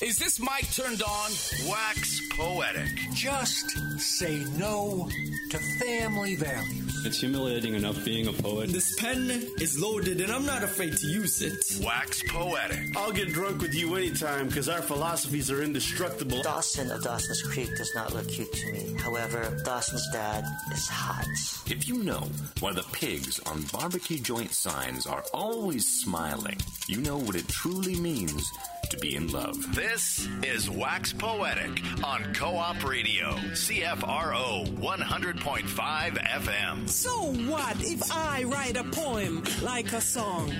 Is this mic turned on? Wax poetic. Just say no to family values. It's humiliating enough being a poet. This pen is loaded and I'm not afraid to use it. Wax poetic. I'll get drunk with you anytime because our philosophies are indestructible. Dawson of Dawson's Creek does not look cute to me. However, Dawson's dad is hot. If you know why the pigs on barbecue joint signs are always smiling, you know what it truly means to be in love. This is Wax Poetic on Co op Radio, CFRO 100.5 FM. So what if I write a poem like a song?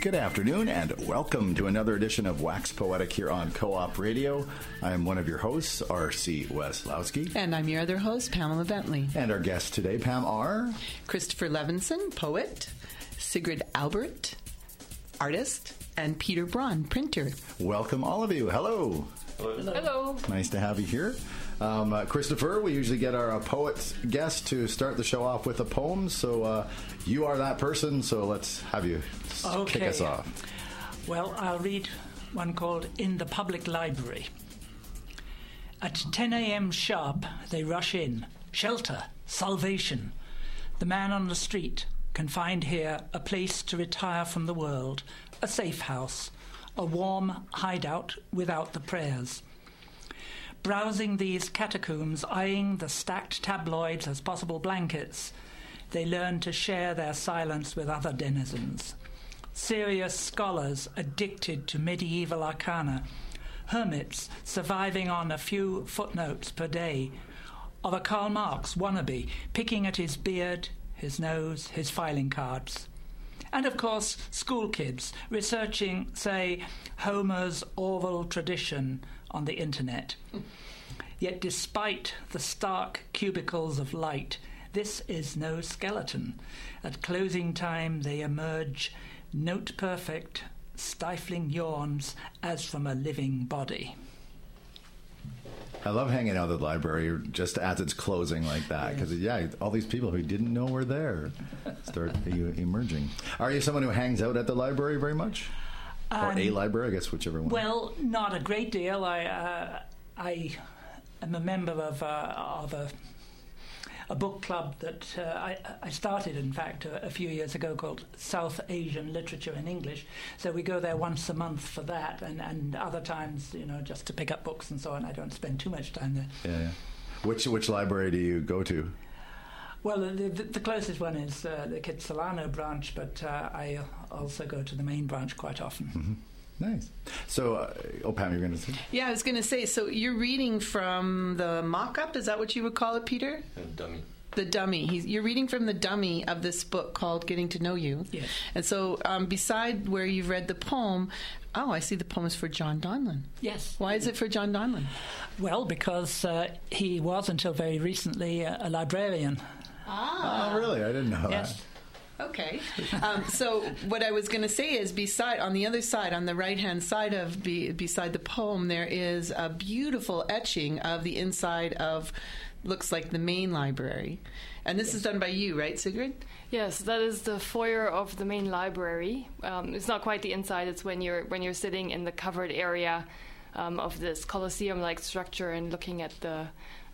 Good afternoon, and welcome to another edition of Wax Poetic here on Co op Radio. I am one of your hosts, R.C. Weslowski. And I'm your other host, Pamela Bentley. And our guests today, Pam, are Christopher Levenson, poet, Sigrid Albert, artist, and Peter Braun, printer. Welcome, all of you. Hello. Hello. Hello. Nice to have you here. Um, uh, Christopher, we usually get our uh, poet guest to start the show off with a poem, so uh, you are that person, so let's have you okay. kick us off. Well, I'll read one called In the Public Library. At 10 a.m. sharp, they rush in. Shelter, salvation. The man on the street can find here a place to retire from the world, a safe house, a warm hideout without the prayers browsing these catacombs, eyeing the stacked tabloids as possible blankets, they learn to share their silence with other denizens. Serious scholars addicted to medieval arcana, hermits surviving on a few footnotes per day, of a Karl Marx wannabe picking at his beard, his nose, his filing cards. And of course, school kids researching, say, Homer's oral tradition on the internet. Yet, despite the stark cubicles of light, this is no skeleton. At closing time, they emerge note perfect, stifling yawns as from a living body. I love hanging out at the library just as it's closing like that because yeah, all these people who didn't know were there start emerging. Are you someone who hangs out at the library very much, or Um, a library? I guess whichever one. Well, not a great deal. I uh, I am a member of uh, of a a book club that uh, I, I started, in fact, a, a few years ago called South Asian Literature in English. So we go there once a month for that, and, and other times, you know, just to pick up books and so on. I don't spend too much time there. yeah, yeah. Which which library do you go to? Well, the, the, the closest one is uh, the Kitsilano branch, but uh, I also go to the main branch quite often. Mm-hmm. Nice. So, uh, oh, Pam, you're going to say? Yeah, I was going to say. So you're reading from the mock-up. Is that what you would call it, Peter? The dummy. The dummy. He's, you're reading from the dummy of this book called "Getting to Know You." Yes. And so, um, beside where you've read the poem, oh, I see the poem is for John Donlan. Yes. Why is it for John Donlan? Well, because uh, he was until very recently a, a librarian. Ah. Oh, really? I didn't know Yes. that. Okay. Um, so what I was going to say is, beside on the other side, on the right hand side of be, beside the poem, there is a beautiful etching of the inside of looks like the main library, and this is done by you, right, Sigrid? Yes, that is the foyer of the main library. Um, it's not quite the inside; it's when you're when you're sitting in the covered area um, of this Colosseum-like structure and looking at the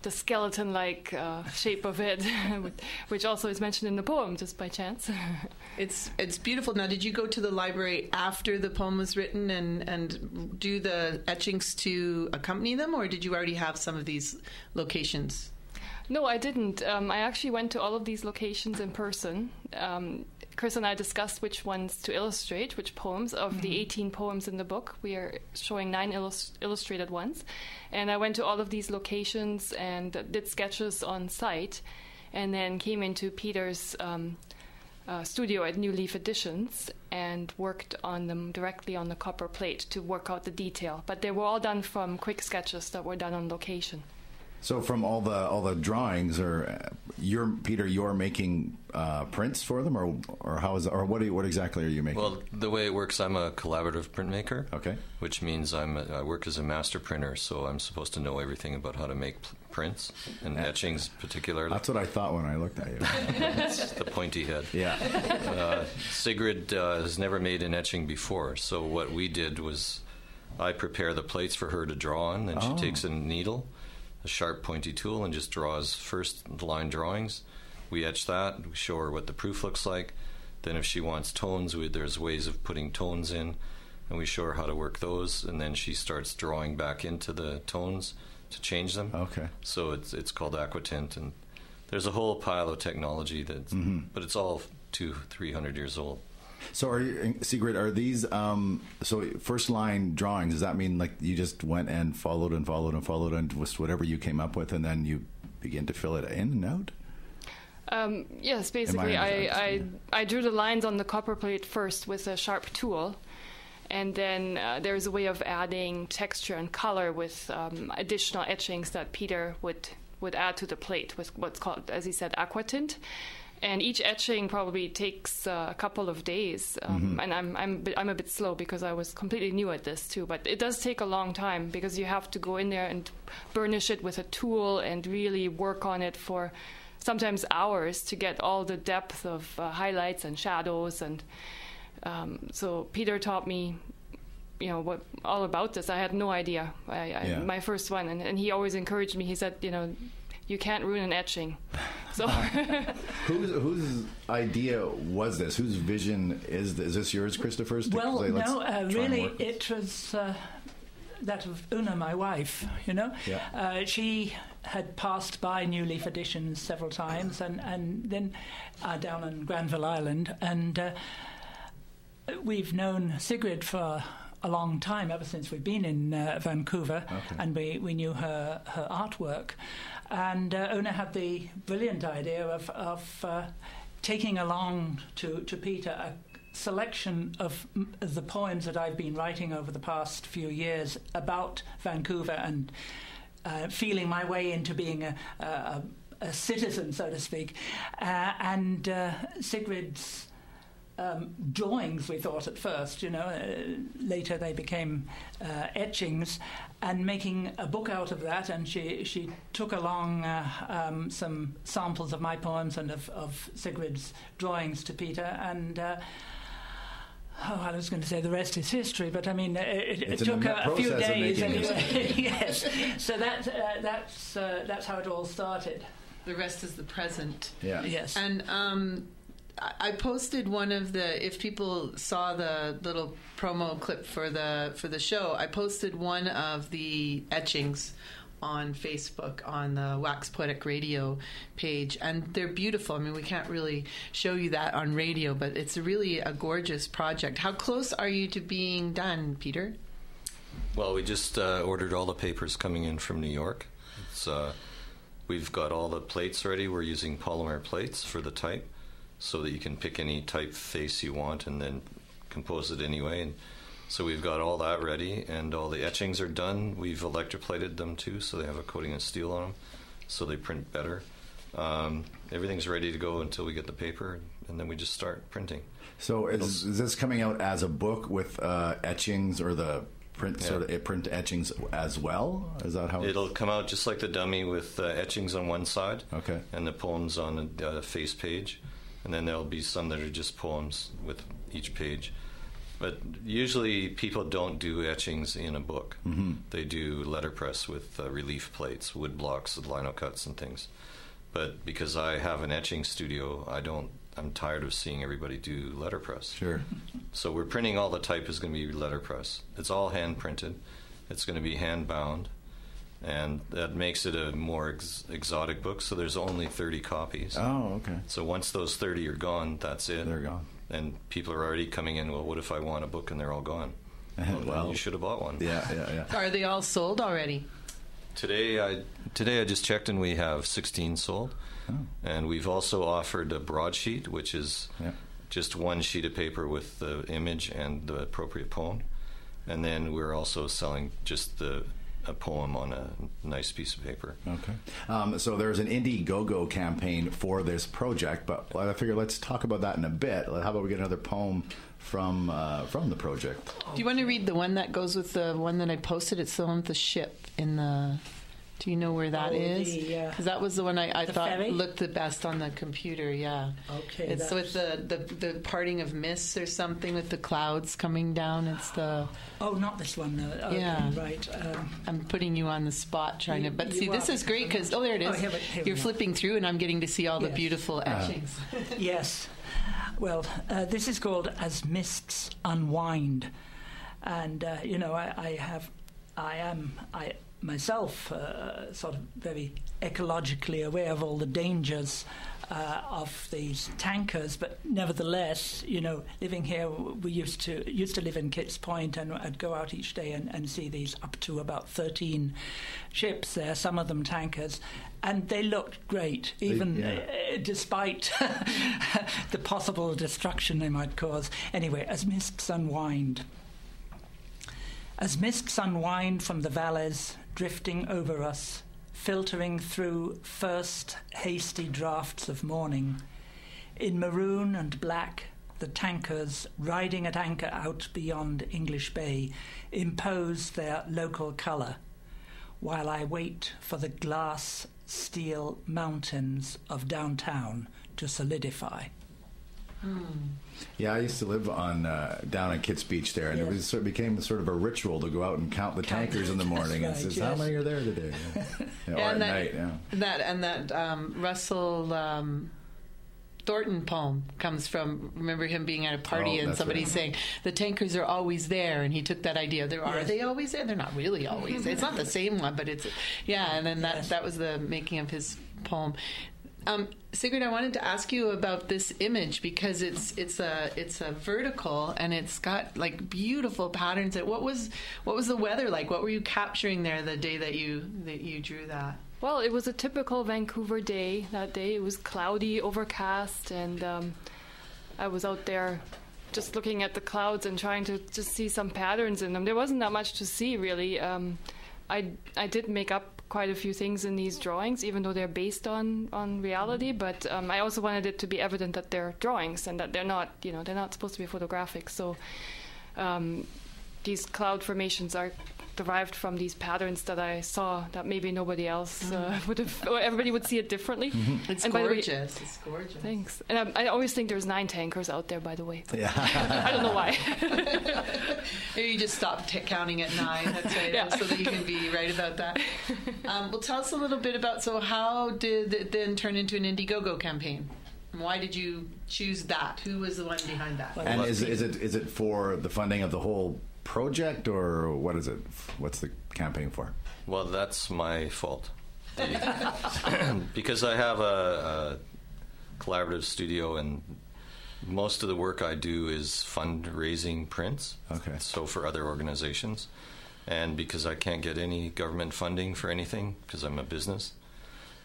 the skeleton-like uh, shape of it, which also is mentioned in the poem, just by chance. It's it's beautiful. Now, did you go to the library after the poem was written and and do the etchings to accompany them, or did you already have some of these locations? No, I didn't. Um, I actually went to all of these locations in person. Um, Chris and I discussed which ones to illustrate, which poems. Of the 18 poems in the book, we are showing nine illus- illustrated ones. And I went to all of these locations and did sketches on site, and then came into Peter's um, uh, studio at New Leaf Editions and worked on them directly on the copper plate to work out the detail. But they were all done from quick sketches that were done on location. So from all the all the drawings, or uh, you're Peter, you're making uh, prints for them, or or how is or what are you, what exactly are you making? Well, the way it works, I'm a collaborative printmaker. Okay. Which means I'm a, I work as a master printer, so I'm supposed to know everything about how to make prints and etchings, particularly. That's what I thought when I looked at you. It's the pointy head. Yeah. Uh, Sigrid uh, has never made an etching before, so what we did was I prepare the plates for her to draw on, and Oh. she takes a needle, a sharp, pointy tool, and just draws first line drawings. We etch that. We show her what the proof looks like. Then, if she wants tones, we, there's ways of putting tones in, and we show her how to work those. And then she starts drawing back into the tones to change them. Okay. So it's it's called aquatint, and there's a whole pile of technology that, Mhm. but it's all two, three hundred years old. So are you, Sigrid? Are these um, so first line drawings? Does that mean like you just went and followed and followed and followed and just whatever you came up with, and then you begin to fill it in and out? Um, yes, basically, I, I, understanding? I drew the lines on the copper plate first with a sharp tool, and then uh, there's a way of adding texture and color with um, additional etchings that Peter would would add to the plate with what's called, as he said, aquatint. And each etching probably takes uh, a couple of days, um, Mhm. and I'm I'm I'm a bit slow because I was completely new at this too. But it does take a long time because you have to go in there and burnish it with a tool and really work on it for sometimes hours to get all the depth of uh, highlights and shadows and um, so Peter taught me you know what all about this I had no idea I, I, Yeah. my first one and, and he always encouraged me he said you know you can't ruin an etching so Whose whose idea was this? Whose vision is this? Is this yours, Christopher's? Well, say, no, uh, really, it was uh, that of Una, my wife. You know, Yeah. uh, she had passed by New Leaf Editions several times, and and then uh, down on Granville Island, and uh, we've known Sigrid for a long time, ever since we've been in uh, Vancouver, Okay. and we, we knew her her artwork. And uh, Una had the brilliant idea of of uh, taking along to to Peter a selection of m- the poems that I've been writing over the past few years about Vancouver and uh, feeling my way into being a, a, a, a citizen, so to speak. Uh, and uh, Sigrid's um, drawings, we thought at first, you know, uh, later they became uh, etchings, and making a book out of that. And she, she took along uh, um, some samples of my poems and of, of Sigrid's drawings to Peter, and uh, Oh, I was going to say the rest is history, but I mean, it, it, it It's in took a, a few days. making Anyway. yes, so that uh, that's uh, that's how it all started. The rest is the present. Yeah. Yes. And um, I posted one of the. If people saw the little promo clip for the for the show, I posted one of the etchings on Facebook on the Wax Poetic Radio page, and they're beautiful. I mean, we can't really show you that on radio, but it's really a gorgeous project. How close are you to being done, Peter? Well, we just uh, ordered all the papers coming in from New York. Uh, we've got all the plates ready. We're using polymer plates for the type, so that you can pick any typeface you want and then compose it anyway. And so we've got all that ready, and all the etchings are done. We've electroplated them too, so they have a coating of steel on them, so they print better. Um, everything's ready to go until we get the paper, and then we just start printing. So is, is this coming out as a book with uh, etchings or the print Yeah. sort of print etchings as well? Is that how It'll come out just like the dummy with uh, etchings on one side, Okay. and the poems on a uh, face page, and then there'll be some that are just poems with each page. But usually, people don't do etchings in a book. Mhm. They do letterpress with uh, relief plates, wood blocks, lino cuts, and things. But because I have an etching studio, I don't. I'm tired of seeing everybody do letterpress. Sure. So we're printing all the type is going to be letterpress. It's all hand printed. It's going to be hand bound, and that makes it a more ex- exotic book. So there's only 30 copies. Oh, okay. So once those 30 are gone, that's it. They're gone. And people are already coming in. Well, what if I want a book and they're all gone? Well, Well, you should have bought one. Yeah, yeah, yeah. Are they all sold already? Today, I today I just checked and we have 16 sold, Oh. and we've also offered a broadsheet, which is just one sheet of paper with the image and the appropriate poem, and then we're also selling just the a poem on a nice piece of paper. Okay. Um, so there's an Indiegogo campaign for this project, but I figure let's talk about that in a bit. How about we get another poem from uh, from the project? Do you want to read the one that goes with the one that I posted? It's the one with the ship in the. Do you know where that Oh, is? the, uh, Because that was the one I, I the thought ferry? looked the best on the computer. Yeah. Okay, It's with the, the the parting of mists or something with the clouds coming down. It's the. Oh, not this one. Uh, okay, yeah. Right. Um, I'm putting you on the spot trying to. But see, this is great because because oh, there it is. Oh, here here You're are. flipping through, and I'm getting to see all the beautiful etchings. yes. Well, uh, this is called As Mists Unwind. And, uh, you know, I, I have, I am, I myself, uh, sort of very ecologically aware of all the dangers uh, of these tankers, but nevertheless, you know, living here, we used to used to live in Kits Point, and I'd go out each day and, and see these up to about thirteen ships there, some of them tankers, and they looked great, even yeah. uh, despite the possible destruction they might cause. Anyway, as mists unwind. As mists unwind from the valleys, drifting over us, filtering through first hasty drafts of morning, in maroon and black, the tankers riding at anchor out beyond English Bay impose their local colour, while I wait for the glass steel mountains of downtown to solidify. Hmm. Yeah, I used to live on uh, down on Kits Beach there, and it was sort of became sort of a ritual to go out and count the Count. tankers in the morning. That's and right, says, how many are there today? Yeah. Yeah, at and that, night. Yeah. that and that um, Russell um, Thornton poem comes from. Remember him being at a party Oh, and somebody right. saying the tankers are always there, and he took that idea. There are they always there? They're not really always. it's not the same one, but it's yeah. And then that Yes. that was the making of his poem. Um, Sigrid, I wanted to ask you about this image because it's it's a it's a vertical and it's got like beautiful patterns. What was what was the weather like? What were you capturing there the day that you that you drew that? Well, it was a typical Vancouver day that day. It was cloudy, overcast, and um, I was out there just looking at the clouds and trying to just see some patterns in them. There wasn't that much to see, really. Um, I, I did make up quite a few things in these drawings, even though they're based on, on reality. But um, I also wanted it to be evident that they're drawings and that they're not, you know, they're not supposed to be photographic. So um, these cloud formations are derived from these patterns that I saw that maybe nobody else uh, would have, or everybody would see it differently. It's And the way- gorgeous. it's gorgeous. Thanks. And um, I always think there's nine tankers out there, by the way. Yeah. I don't know why. Maybe you just stop t- counting at nine. That's right, Yeah. so that you can be right about that. Um, well, tell us a little bit about. So, how did it then turn into an Indiegogo campaign? Why did you choose that? Who was the one behind that? And is, is it is it for the funding of the whole project, or what is it? What's the campaign for? Well, that's my fault. Because I have a, a collaborative studio, and most of the work I do is fundraising prints. Okay. So for other organizations, and because I can't get any government funding for anything because I'm a business,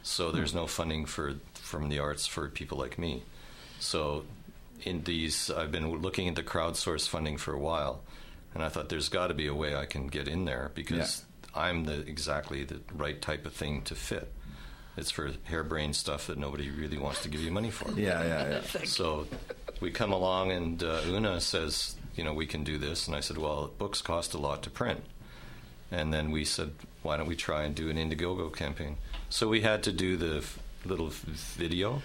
so hmm. there's no funding for from the arts for people like me. So in these, I've been looking into crowdsource funding for a while, and I thought there's got to be a way I can get in there because I'm the exactly the right type of thing to fit. It's for harebrained stuff that nobody really wants to give you money for. Yeah, yeah, yeah. So we come along, and uh, Una says, you know, we can do this. And I said, well, books cost a lot to print. And then we said, why don't we try and do an Indiegogo campaign? So we had to do the f- little f- video.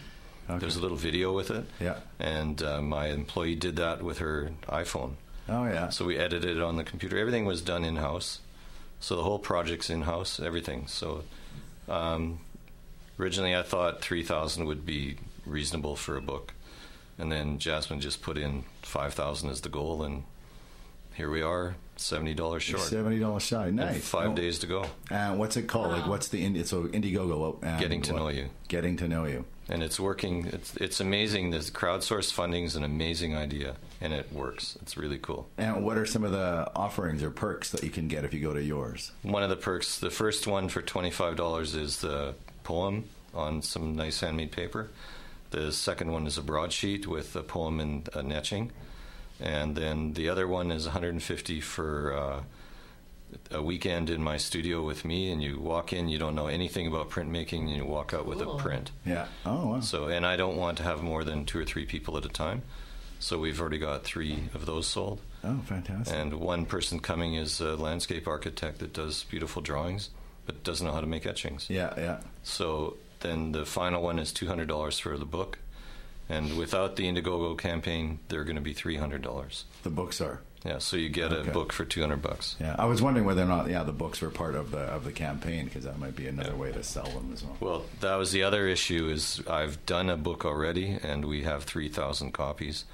Okay. There's a little video with it. Yeah. And uh, my employee did that with her iPhone. Oh yeah. So we edited it on the computer. Everything was done in house. So the whole project's in house, everything. So um, originally I thought 3000 would be reasonable for a book. And then Jasmine just put in 5000 as the goal, and here we are, $70 short. Seventy dollars shy. And Nice. five Oh, days to go. And what's it called? Like, what's the Indi- it's so Indiegogo? uh, Getting to what- know you. Getting to know you. And it's working. It's, it's amazing. This crowdsource funding is an amazing idea, and it works. It's really cool. And what are some of the offerings or perks that you can get if you go to yours? One of the perks, the first one for $25 is the poem on some nice handmade paper. The second one is a broadsheet with a poem and an etching. And then the other one is 150 for uh, a weekend in my studio with me, and you walk in, you don't know anything about printmaking, and you walk out with Cool. a print. Yeah. Oh, wow. So, and I don't want to have more than two or three people at a time. So we've already got three of those sold. Oh, fantastic. And one person coming is a landscape architect that does beautiful drawings, but doesn't know how to make etchings. Yeah, yeah. So then the final one is two hundred dollars for the book, and without the Indiegogo campaign, they're going to be three hundred dollars. The books are. Yeah, so you get Okay. a book for two hundred bucks. Yeah, I was wondering whether or not yeah the books were part of the of the campaign because that might be another way to sell them as well. Well, that was the other issue. Is I've done a book already, and we have three thousand copies,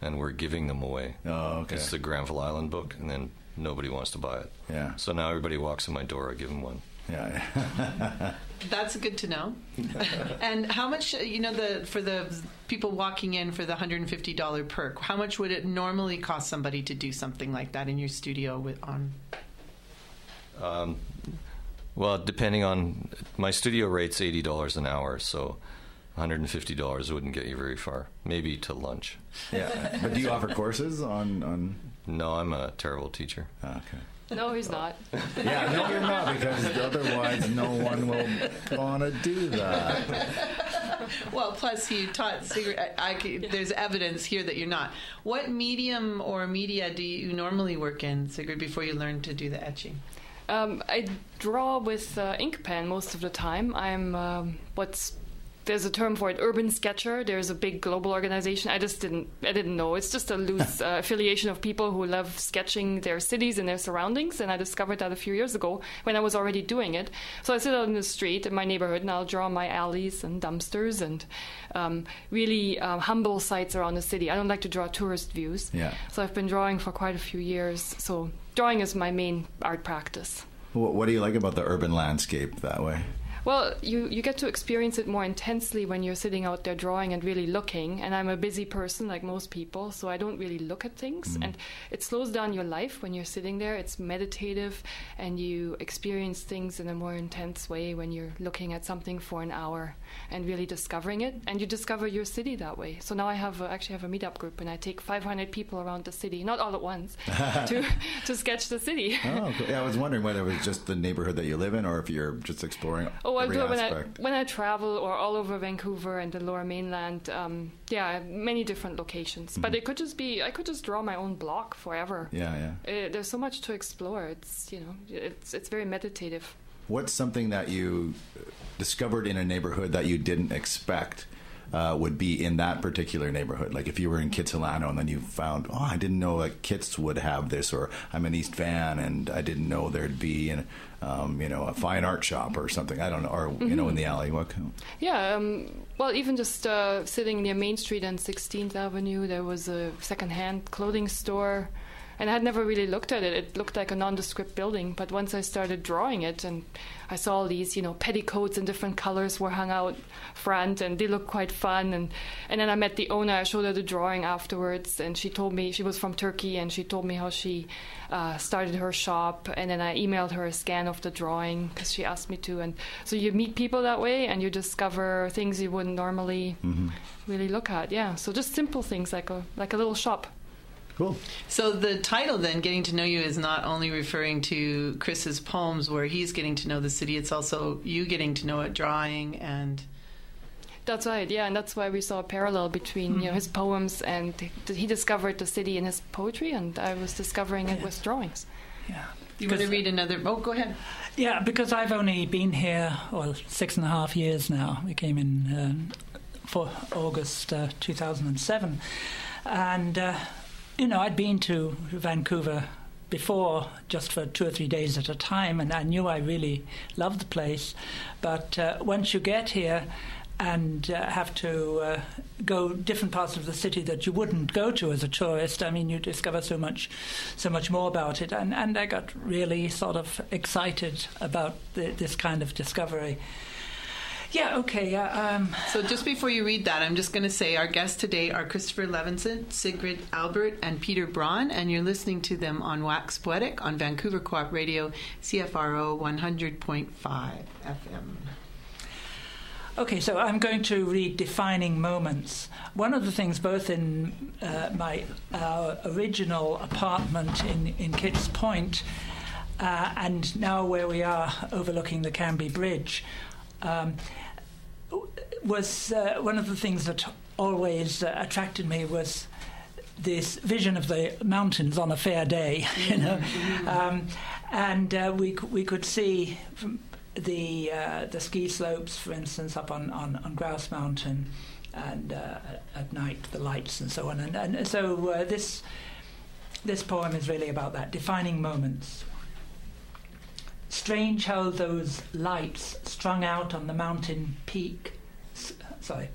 and we're giving them away. Oh, okay. It's the Granville Island book, and then nobody wants to buy it. Yeah. So now everybody walks in my door. I give them one. Yeah. That's good to know. and how much, you know, the for the people walking in for the $150 perk, how much would it normally cost somebody to do something like that in your studio with on? Um, well, depending on my studio rate's eighty dollars an hour, so one hundred and fifty dollars wouldn't get you very far. Maybe to lunch. yeah. But do you offer courses on on? No, I'm a terrible teacher. Okay. No, he's not. Yeah, no, you're not because otherwise no one will want to do that. Well, plus you taught Sigrid. I, I c- there's evidence here that you're not. What medium or media do you normally work in, Sigrid, before you learn to do the etching? Um, I draw with uh, ink pen most of the time. I'm um, what's there's a term for it, urban sketcher. There's a big global organization. I just didn't I didn't know. It's just a loose uh, affiliation of people who love sketching their cities and their surroundings. And I discovered that a few years ago when I was already doing it. So I sit out in the street in my neighborhood and I'll draw my alleys and dumpsters and um, really um, humble sites around the city. I don't like to draw tourist views. Yeah. So I've been drawing for quite a few years. So drawing is my main art practice. What, what do you like about the urban landscape that way? Well, you, you get to experience it more intensely when you're sitting out there drawing and really looking. And I'm a busy person, like most people, so I don't really look at things. Mm. And it slows down your life when you're sitting there. It's meditative, and you experience things in a more intense way when you're looking at something for an hour and really discovering it. And you discover your city that way. So now I have a, actually have a meetup group, and I take 500 people around the city, not all at once, to to sketch the city. Oh, cool. yeah. I was wondering whether it was just the neighborhood that you live in, or if you're just exploring. Oh, I every do it when I when I travel or all over Vancouver and the Lower Mainland. Um, yeah, many different locations. But it could just be I could just draw my own block forever. Yeah, yeah. Uh, there's so much to explore. It's you know it's it's very meditative. What's something that you discovered in a neighborhood that you didn't expect uh, would be in that particular neighborhood? Like if you were in Kitsilano and then you found, oh, I didn't know that Kits would have this, or I'm in East Van and I didn't know there'd be, an, um, you know, a fine art shop or something. I don't know, or you know, in the alley. What? Yeah. Um, well, even just uh, sitting near Main Street and 16th Avenue, there was a secondhand clothing store. And I had never really looked at it. It looked like a nondescript building. But once I started drawing it, and I saw all these, you know, petticoats in different colors were hung out front, and they looked quite fun. And and then I met the owner. I showed her the drawing afterwards, and she told me she was from Turkey, and she told me how she uh, started her shop. And then I emailed her a scan of the drawing because she asked me to. And so you meet people that way, and you discover things you wouldn't normally really look at. Yeah. So just simple things like a like a little shop. Cool. So the title then, Getting to Know You, is not only referring to Chris's poems where he's getting to know the city, it's also you getting to know it, drawing and. That's right, yeah, and that's why we saw a parallel between you know his poems and th- he discovered the city in his poetry, and I was discovering it with drawings. Yeah. You want to read another? Oh, go ahead. Yeah, because I've only been here, well, six and a half years now. We came in um, for August uh, 2007. And, uh, you know, I'd been to Vancouver before just for two or three days at a time, and I knew I really loved the place. But uh, once you get here, and uh, have to uh, go different parts of the city that you wouldn't go to as a tourist. I mean, you discover so much, so much more about it, and and I got really sort of excited about the, this kind of discovery. Yeah, okay. Yeah, um, So just before you read that, I'm just going to say our guests today are Christopher Levenson, Sigrid Albert, and Peter Braun, and you're listening to them on Wax Poetic on Vancouver Co-op Radio, CFRO 100.5 FM. Okay, so I'm going to read defining moments. One of the things, both in uh, my our original apartment in in Kits Point uh, and now where we are overlooking the Cambie Bridge, um, was uh, one of the things that always uh, attracted me was this vision of the mountains on a fair day, you know, um, and uh, we we could see from the uh, the ski slopes, for instance, up on on, on Grouse Mountain, and uh, at night the lights and so on, and, and so uh, this this poem is really about that defining moments. Strange how those lights strung out on the mountain peak, sorry,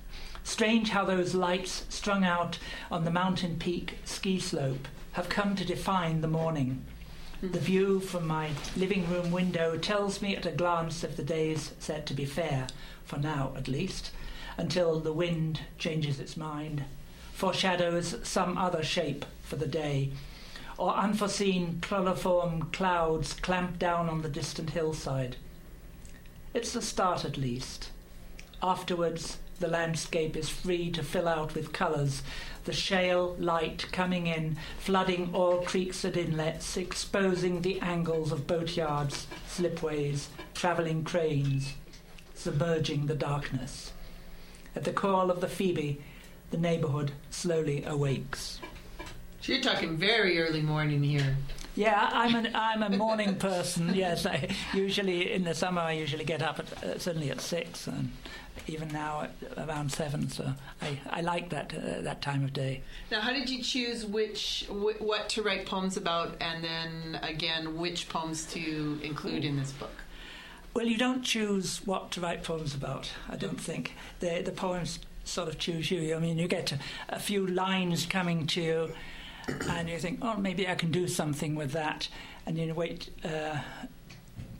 strange how those lights strung out on the mountain peak ski slope have come to define the morning. The view from my living room window tells me at a glance if the day's said to be fair, for now at least, until the wind changes its mind, foreshadows some other shape for the day, or unforeseen chloroform clouds clamp down on the distant hillside. It's the start at least. Afterwards, the landscape is free to fill out with colours, the shale light coming in, flooding all creeks and inlets, exposing the angles of boatyards, slipways, travelling cranes, submerging the darkness. At the call of the Phoebe, the neighbourhood slowly awakes. So you're talking very early morning here. Yeah, I'm an I'm a morning person. Yes, I usually in the summer I usually get up at uh, certainly at six, and even now at around seven. So I, I like that uh, that time of day. Now, how did you choose which wh- what to write poems about, and then again which poems to include in this book? Well, you don't choose what to write poems about. I don't think the the poems sort of choose you. I mean, you get a, a few lines coming to you, and you think, oh, maybe I can do something with that, and you wait, uh,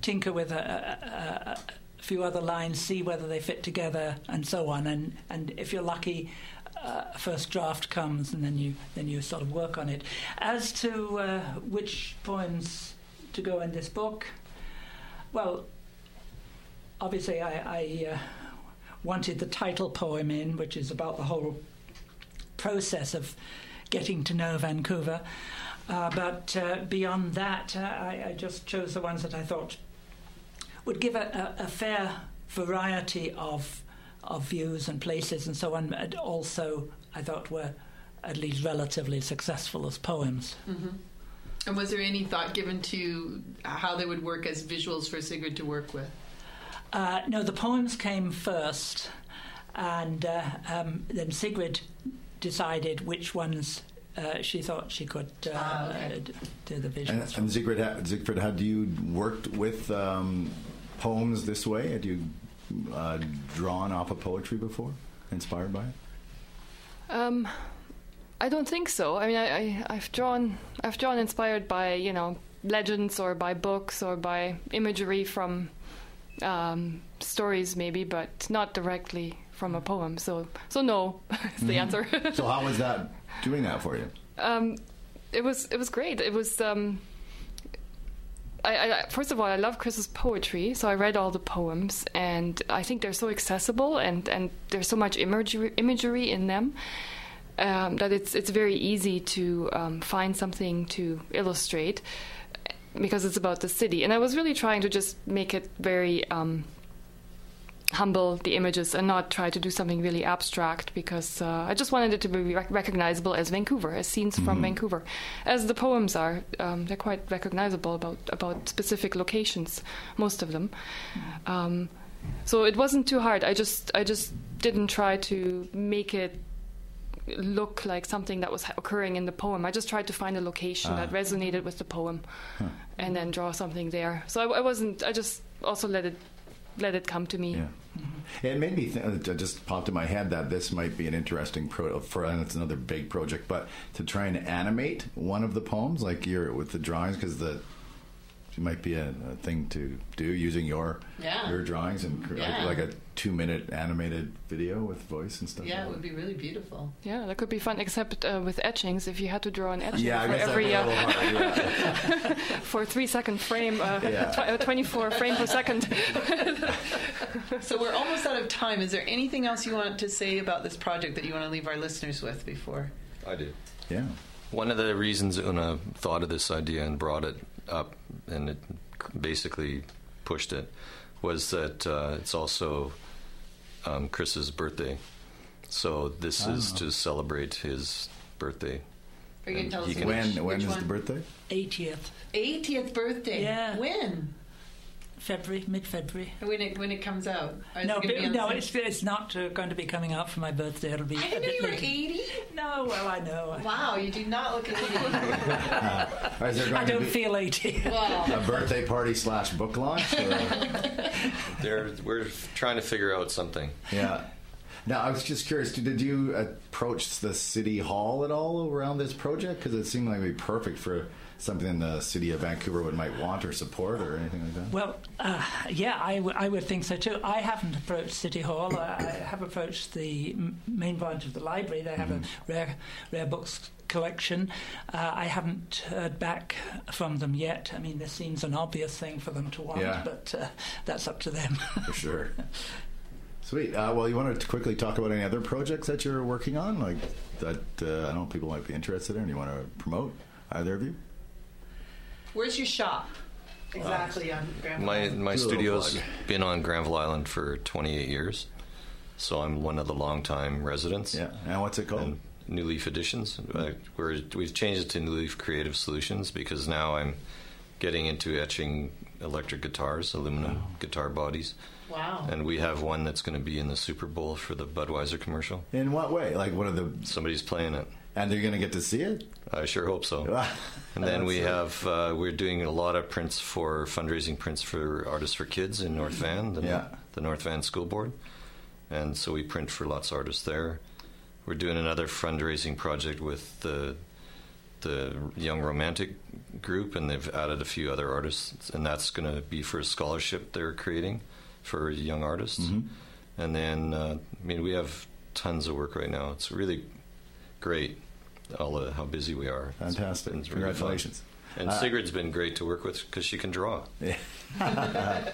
tinker with a, a, a, few other lines, see whether they fit together, and so on. And and if you're lucky. Uh, a first draft comes, and then you then you sort of work on it. As to uh, which poems to go in this book, well, obviously I, I uh, wanted the title poem in, which is about the whole process of getting to know Vancouver. Uh, but uh, beyond that, uh, I, I, just chose the ones that I thought would give a, a, a, fair variety of of views and places and so on, and also I thought were at least relatively successful as poems. Mm-hmm. And was there any thought given to how they would work as visuals for Sigrid to work with? Uh, no, the poems came first, and uh, um, then Sigrid decided which ones uh, she thought she could uh, ah, okay. d- do the visuals. And, and Sigrid, ha- Sigrid, had you worked with um, poems this way? Had you uh, drawn off of poetry before, inspired by it? Um, I don't think so. I mean, I, I, have drawn, I've drawn inspired by you know legends or by books or by imagery from um, stories, maybe, but not directly from a poem. So, so no, is the mm-hmm. answer. so, how was that doing that for you? Um, it was it was great. It was. Um, I, I, first of all, I love Chris's poetry, so I read all the poems, and I think they're so accessible, and, and there's so much imagery, imagery in them um, that it's it's very easy to um, find something to illustrate because it's about the city. And I was really trying to just make it very um, humble, the images, and not try to do something really abstract because uh, I just wanted it to be rec- recognizable as Vancouver, as scenes mm-hmm. from Vancouver. As the poems are, um, they're quite recognizable about, about specific locations, most of them. Um, so it wasn't too hard. I just I just didn't try to make it look like something that was occurring in the poem. I just tried to find a location that resonated with the poem, huh. and then draw something there. So I, I, wasn't. I just also let it let it come to me. Yeah. Mm-hmm. It made me think. It just popped in my head that this might be an interesting pro for, and it's another big project. But to try and animate one of the poems, like you're with the drawings, because the it might be a, a, thing to do using your yeah. your drawings and yeah. like, like, a two minute animated video with voice and stuff. Yeah, like it would be really beautiful. Yeah, that could be fun. Except uh, with etchings, if you had to draw an etching yeah, for every uh, hard, yeah. for three second frame, uh, tw- uh, twenty four frame per second. so we're almost out of time. Is there anything else you want to say about this project that you want to leave our listeners with before? I do. Yeah. One of the reasons Una thought of this idea and brought it up and it basically pushed it, was that uh, it's also um, Chris's birthday. So this is Ah. to celebrate his birthday. Are you gonna tell us can- When when Which is one? the birthday? 80th 80th birthday. Yeah. When? February, mid-February. When it when it comes out? No, it but- no, it's, it's not uh, going to be coming out for my birthday. It'll be. I a didn't know bit you were 80. No, well, I know. Wow, you do not look 80. Or is there going I don't be feel 80. wow. a birthday party slash book launch? Or? They're, we're trying to figure out something. Yeah. Now, I was just curious. Did you approach the city hall at all around this project? Because it seemed like it'd be perfect for something the city of Vancouver would might want or support or anything like that. Well, uh, yeah, I, w- I would think so too. I haven't approached City Hall. I, I have approached the m- main branch of the library. They have a rare, rare books collection. Uh, I haven't heard back from them yet. I mean, this seems an obvious thing for them to want, Yeah. but uh, that's up to them. For sure. Sweet. Uh, well, you want to quickly talk about any other projects that you're working on, like that uh, I know people might be interested in. You want to promote either of you? Where's your shop? Exactly on Grand My Island. my Do a little studio's plug. been on Granville Island for 28 years, so I'm one of the longtime residents. Yeah. And what's it called? And New Leaf Editions. Uh, we're, we've changed it to New Leaf Creative Solutions because now I'm getting into etching electric guitars, aluminum guitar bodies, Wow. and we have one that's going to be in the Super Bowl for the Budweiser commercial. In what way? Like one of the Somebody's playing it. and they're going to get to see it. I sure hope so. And then we have uh, we're doing a lot of prints for fundraising prints for Artists for Kids in North Van, the, Yeah. the North Van School Board, and so we print for lots of artists there. We're doing another fundraising project with the the Young Romantic group, and they've added a few other artists, and that's going to be for a scholarship they're creating for young artists. Mhm. And then, uh, I mean, we have tons of work right now. It's really great, all the, how busy we are. It's Fantastic. been really fun. Congratulations. And Uh, Sigrid's been great to work with because she can draw. Yeah.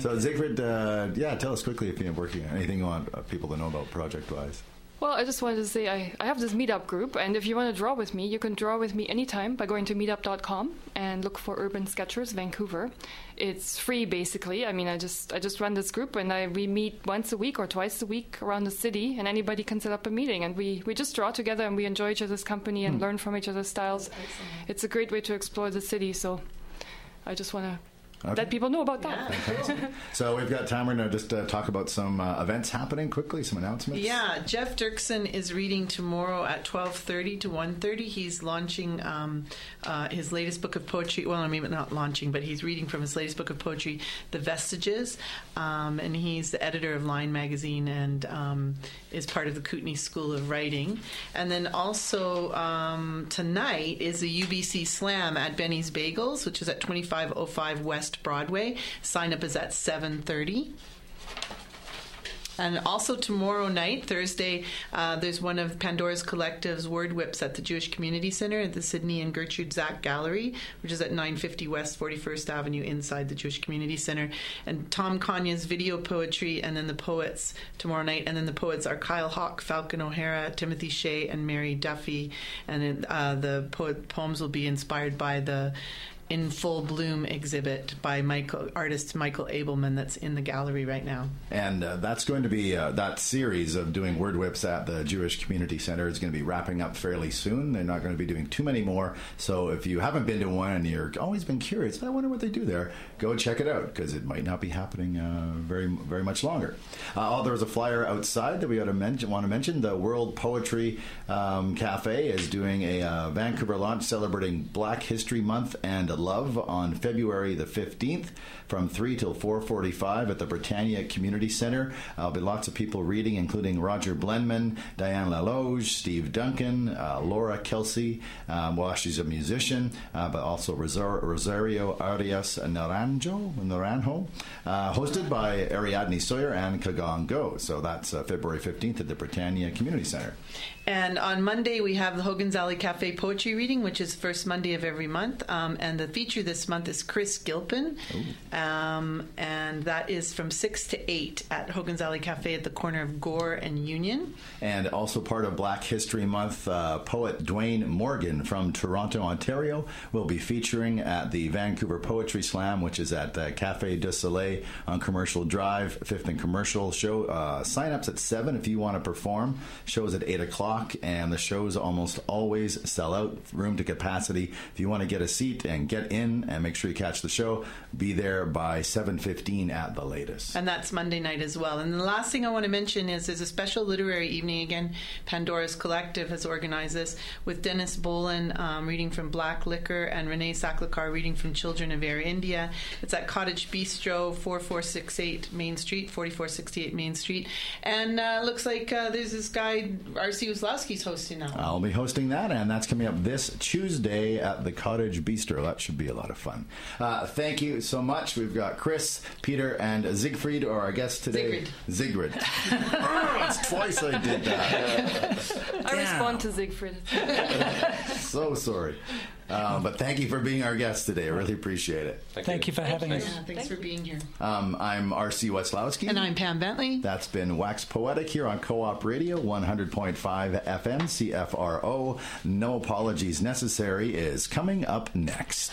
So, Sigrid, uh, yeah, tell us quickly if you're working on anything you want uh, people to know about project wise. Well, I just wanted to say I, I have this meetup group, and if you want to draw with me, you can draw with me anytime by going to meetup.com and look for Urban Sketchers Vancouver. It's free, basically. I mean, I just I just run this group, and I we meet once a week or twice a week around the city, and anybody can set up a meeting, and we, we just draw together and we enjoy each other's company and hmm. learn from each other's styles. It's a great way to explore the city. So I just want to Okay. let people know about that. So, we've got time. We're going to just uh, talk about some uh, events happening quickly, some announcements. Yeah, Jeff Derksen is reading tomorrow at twelve thirty to 1.30. He's launching um, uh, his latest book of poetry. Well, I mean, not launching, but he's reading from his latest book of poetry, The Vestiges, um, and he's the editor of Line magazine and um, is part of the Kootenay School of Writing. And then also um, tonight is the UBC Slam at Benny's Bagels, which is at twenty five oh five West Broadway. Sign up is at seven thirty. And also tomorrow night, Thursday, uh, there's one of Pandora's Collective's Word Whips at the Jewish Community Center at the Sydney and Gertrude Zack Gallery, which is at 950 West 41st Avenue inside the Jewish Community Center. And Tom Kanya's video poetry, and then the poets tomorrow night. And then the poets are Kyle Hawk, Falcon O'Hara, Timothy Shea, and Mary Duffy. And uh, the poems will be inspired by the in full bloom exhibit by Michael artist Michael Abelman that's in the gallery right now. And uh, that's going to be uh, that series of doing word whips at the Jewish Community Center is going to be wrapping up fairly soon. They're not going to be doing too many more. So if you haven't been to one and you're always been curious, I wonder what they do there, go check it out because it might not be happening uh, very very much longer. Uh, oh, there was a flyer outside that we ought to mention, want to mention. The World Poetry um, Cafe is doing a uh, Vancouver launch celebrating Black History Month and Love on February the 15th from 3 till 4.45 at the Britannia Community Center. There'll be lots of people reading, including Roger Blenman, Diane LaLoge, Steve Duncan, uh, Laura Kelsey, um, well, she's a musician, uh, but also Rosario Arias Naranjo, Naranjo, uh, hosted by Ariadne Sawyer and Kagan Goh. So that's uh, February 15th at the Britannia Community Center. And on Monday, we have the Hogan's Alley Cafe Poetry Reading, which is first Monday of every month. Um, and the feature this month is Chris Gilpin. Um, and that is from 6 to 8 at Hogan's Alley Cafe at the corner of Gore and Union. And also part of Black History Month, uh, poet Dwayne Morgan from Toronto, Ontario, will be featuring at the Vancouver Poetry Slam, which is at uh, Cafe du Soleil on Commercial Drive, 5th and Commercial. Show uh, sign ups at 7 if you want to perform. Shows at 8 o'clock, and the shows almost always sell out, room to capacity. If you want to get a seat and get in and make sure you catch the show, be there by 7.15 at the latest. And that's Monday night as well. And the last thing I want to mention is there's a special literary evening again. Pandora's Collective has organized this with Dennis Bolen um, reading from Black Liquor and Renee Saklikar reading from Children of Air India. It's at Cottage Bistro, 4468 Main Street, 4468 Main Street. And uh, looks like uh, there's this guy, R.C. Weslowski's hosting now. I'll be hosting that, and that's coming up this Tuesday at the Cottage Bistro. That should be a lot of fun. Uh, thank you so much. We've got Chris, Peter, and Siegfried, or our guest today, Sigrid. That's twice I did that. I respond to Siegfried. so sorry. Um, but thank you for being our guest today. I really appreciate it. Thank, you for having us. Yeah, thanks for being here. Um, I'm R.C. Weslowski. And I'm Pam Bentley. That's been Wax Poetic here on Co op Radio 100.5 FM CFRO. No apologies necessary is coming up next.